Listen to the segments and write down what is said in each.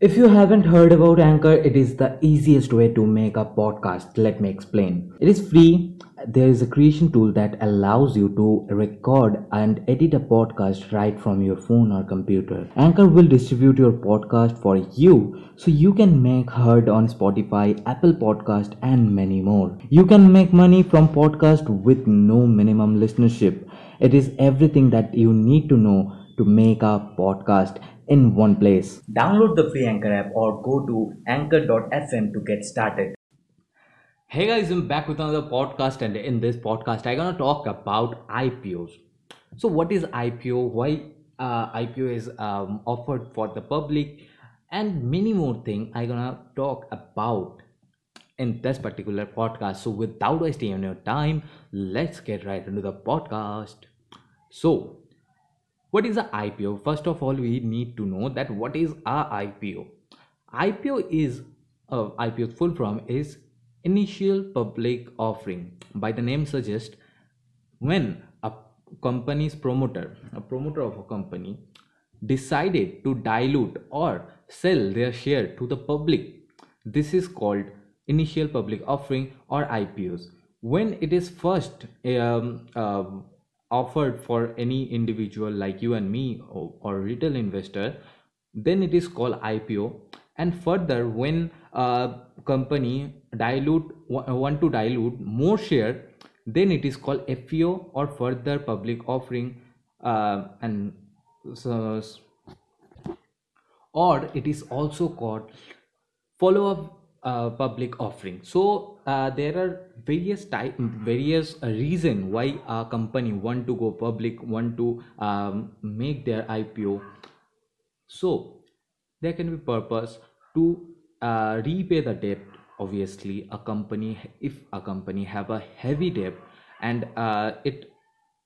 If you haven't heard about Anchor, it is the easiest way to make a podcast. Let me explain. It is free. There is a creation tool that allows you to record and edit a podcast right from your phone or computer. Anchor will distribute your podcast for you so you can make heard on Spotify, Apple Podcast and many more. You can make money from podcast with no minimum listenership. It is everything that you need to know to make a podcast in one place. Download the free Anchor app or go to anchor.fm to get started. Hey guys, I'm back with another podcast, and in this podcast, I'm gonna talk about IPOs. So, what is IPO? Why uh, IPO is um, offered for the public, and many more things I'm gonna talk about in this particular podcast. So, without wasting any time, let's get right into the podcast. So, what is a ipo first of all we need to know that what is a ipo ipo is uh, ipo's full form is initial public offering. By the name suggests when a company's promoter a promoter of a company decided to dilute or sell their share to the public this is called initial public offering or ipos when it is first um, uh, offered for any individual like you and me or, or retail investor then it is called ipo and further when a company dilute want to dilute more share then it is called fpo or further public offering uh, and so, or it is also called follow up uh, public offering. So uh, there are various type various uh, reason why a company want to go public want to um, make their ipo so there can be purpose to uh, repay the debt obviously a company if a company have a heavy debt and uh, it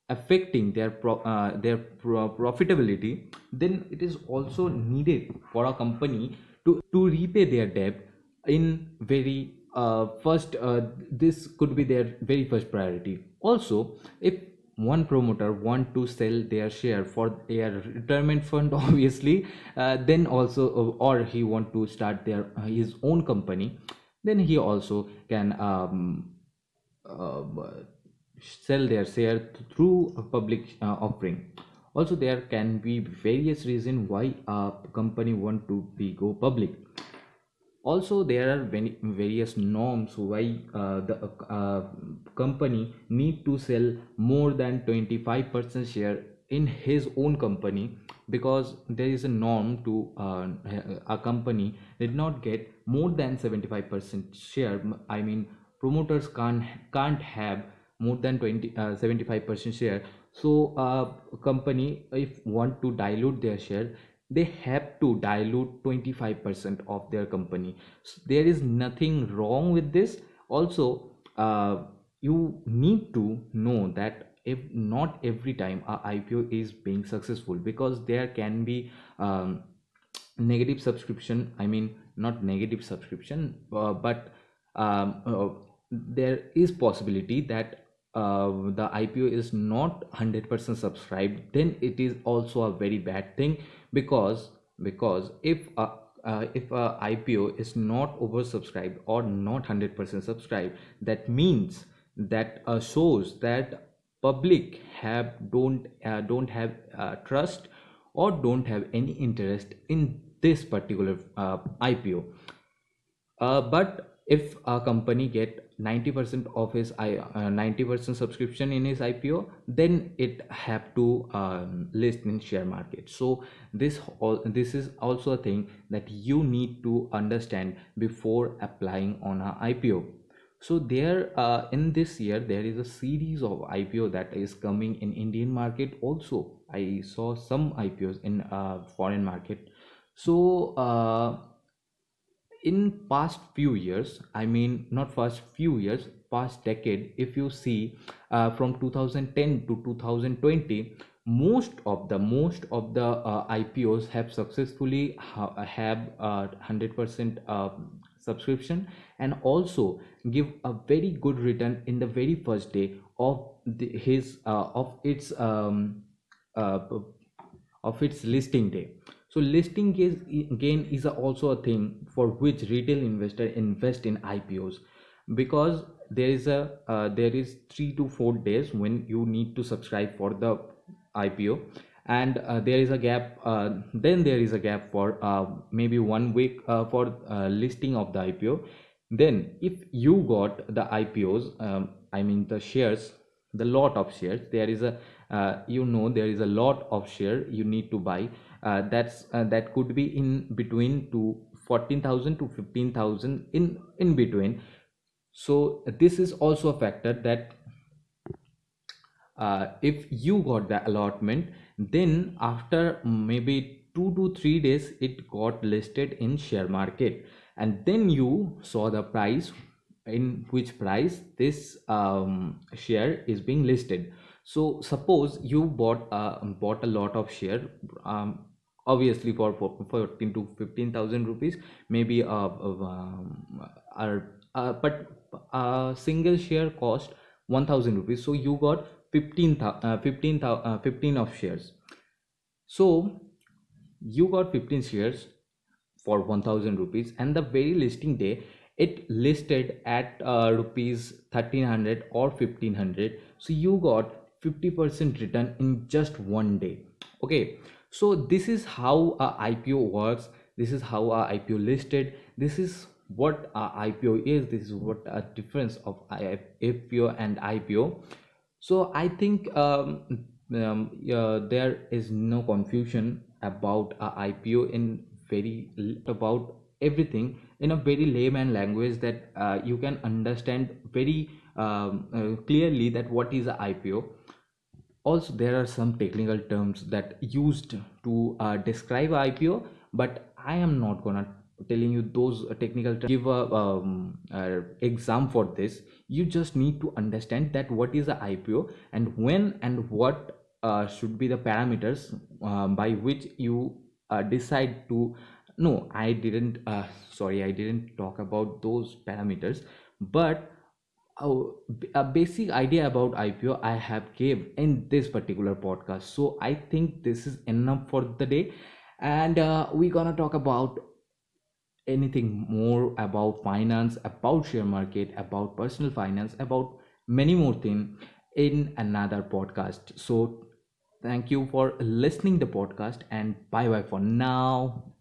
affecting their pro, uh, their pro profitability then it is also needed for a company to to repay their debt in very uh, first uh, this could be their very first priority. Also if one promoter want to sell their share for their retirement fund obviously uh, then also uh, or he want to start their uh, his own company then he also can um, uh, sell their share through a public offering. Also there can be various reason why a company want to be go public also there are various norms why uh, the uh, company need to sell more than 25% share in his own company because there is a norm to uh, a company did not get more than 75% share. I mean promoters can't can't have more than 20 75% uh, share. So a company if want to dilute their share they have to dilute 25% of their company. So there is nothing wrong with this. Also uh, you need to know that if not every time a ipo is being successful because there can be um, negative subscription i mean not negative subscription uh, but um, uh, there is possibility that uh, the ipo is not 100% subscribed then it is also a very bad thing because because if a uh, if a IPO is not oversubscribed or not 100% subscribed that means that uh, shows that public have don't uh, don't have uh, trust or don't have any interest in this particular uh, IPO uh, but if a company get 90% of his 90% uh, subscription in his ipo then it have to um, list in share market. So this all this is also a thing that you need to understand before applying on a ipo so there uh, in this year there is a series of ipo that is coming in indian market also. I saw some ipos in uh, foreign market. So uh, in past few years i mean not first few years past decade if you see uh, from 2010 to 2020 most of the most of the uh, ipos have successfully ha have 100% uh, subscription and also give a very good return in the very first day of the, his uh, of its um, uh, of its listing day so listing gain is also a thing for which retail investor invest in ipos because there is a uh, there is 3 to 4 days when you need to subscribe for the ipo and uh, there is a gap uh, then there is a gap for uh, maybe one week uh, for uh, listing of the ipo then if you got the ipos um, i mean the shares the lot of shares there is a you know there is a lot of share you need to buy uh, that's uh, that could be in between to 14000 to 15000 in in between. So this is also a factor that uh, if you got the allotment then after maybe 2 to 3 days it got listed in share market. And then you saw the price in which price this um, share is being listed. So suppose you bought uh, bought a lot of share um, obviously for, for 14 to 15000 rupees maybe uh, um, uh, but a single share cost 1000 rupees. So you got 15 uh, 15 uh, 15 of shares. So you got 15 shares for 1000 rupees and the very listing day it listed at uh, rupees 1300 or 1500 so you got 50% return in just one day. Okay so this is how a ipo works. This is how a ipo listed. This is what a ipo is. This is what a difference of ipo and ipo so i think um, um, yeah, there is no confusion about a ipo in very about everything in a very layman language that uh, you can understand very um, uh, clearly that what is a ipo also there are some technical terms that used to uh, describe ipo but i am not gonna telling you those technical terms. Give a um, uh, exam for this. You just need to understand that what is a ipo and when and what uh, should be the parameters uh, by which you uh, decide to no i didn't uh, sorry i didn't talk about those parameters but a basic idea about ipo i have gave in this particular podcast. So i think this is enough for the day. And uh, we're gonna talk about anything more about finance about share market about personal finance about many more things in another podcast. So thank you for listening the podcast and bye bye for now